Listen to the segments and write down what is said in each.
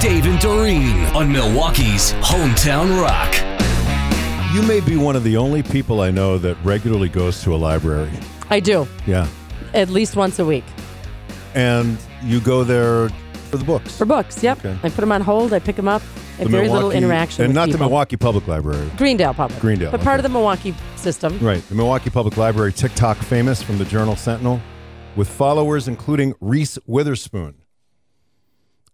Dave and Doreen on Milwaukee's Hometown Rock. You may be one of the only people I know that regularly goes to a library. I do Yeah. at least once a week And you go there for the books. for books. Yep, Okay. I put them on hold. I pick them up. I have The very little interaction. And with not the. Milwaukee Public Library. Greendale Public. Greendale, but part of the Milwaukee system. Right. The Milwaukee Public Library, TikTok famous from the Journal Sentinel, with followers including Reese Witherspoon.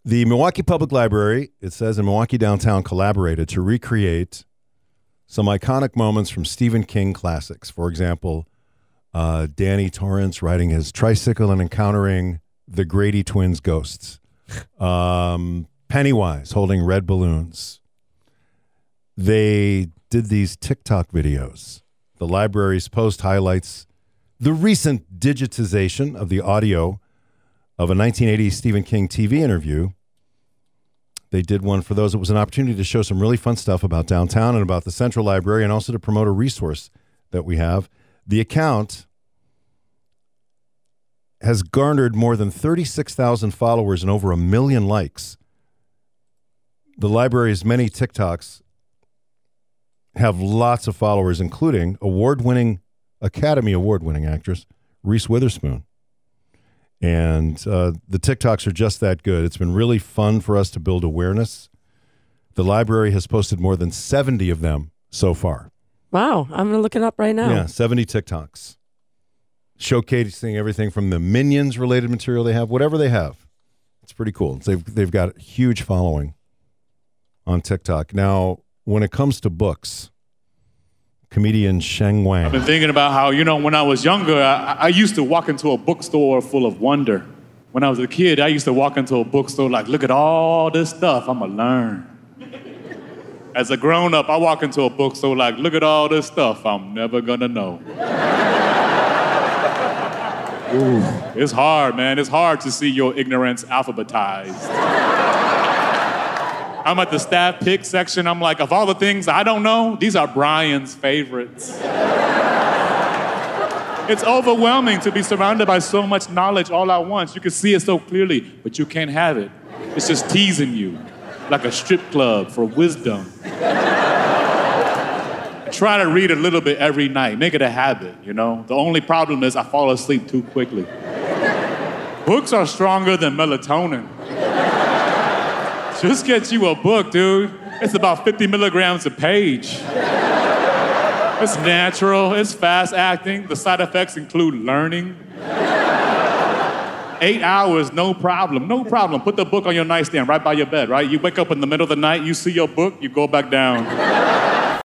The Milwaukee Public Library, it says in Milwaukee downtown, collaborated to recreate some iconic moments from Stephen King classics. For example, uh, Danny Torrance riding his tricycle and encountering the Grady twins' ghosts. Um, Pennywise holding red balloons. They did these TikTok videos. The library's post highlights the recent digitization of the audio of a 1980 Stephen King TV interview. They did one for those. It was an opportunity to show some really fun stuff about downtown and about the Central Library and also to promote a resource that we have. The account has garnered more than 36,000 followers and over a million likes. The library's many TikToks have lots of followers, including award winning, Academy Award winning actress Reese Witherspoon. And uh, the TikToks are just that good. It's been really fun for us to build awareness. The library has posted more than 70 of them so far. Wow, I'm gonna look it up right now. Yeah, 70 TikToks. Showcasing everything from the Minions related material they have, whatever they have. It's pretty cool. They've, they've got a huge following on TikTok. Now, when it comes to books, comedian Sheng Wang. I've been thinking about how, you know, when I was younger, I, I used to walk into a bookstore full of wonder. When I was a kid, I used to walk into a bookstore like, look at all this stuff I'm gonna learn. As a grown up, I walk into a bookstore like, look at all this stuff I'm never gonna know. Ooh, it's hard, man. It's hard to see your ignorance alphabetized. I'm at the staff pick section. I'm like, of all the things I don't know, these are Brian's favorites. it's overwhelming to be surrounded by so much knowledge all at once. You can see it so clearly, but you can't have it. It's just teasing you, like a strip club for wisdom. Try to read a little bit every night. Make it a habit, you know? The only problem is I fall asleep too quickly. Books are stronger than melatonin. Just get you a book, dude. It's about 50 milligrams a page. It's natural, it's fast acting. The side effects include learning. Eight hours, no problem, no problem. Put the book on your nightstand right by your bed, right? You wake up in the middle of the night, you see your book, you go back down.